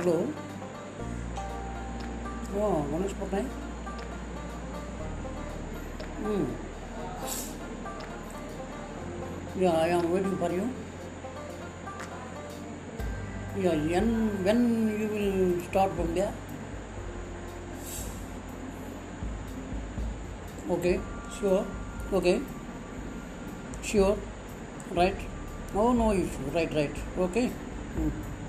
Hello. Oh, Ganesh Patnaik. Hmm. Yeah, I am waiting for you. Yeah, when, when you will start from there? Okay, sure. Okay, sure. Right. Oh, no issue. Right, right. Okay. Hmm.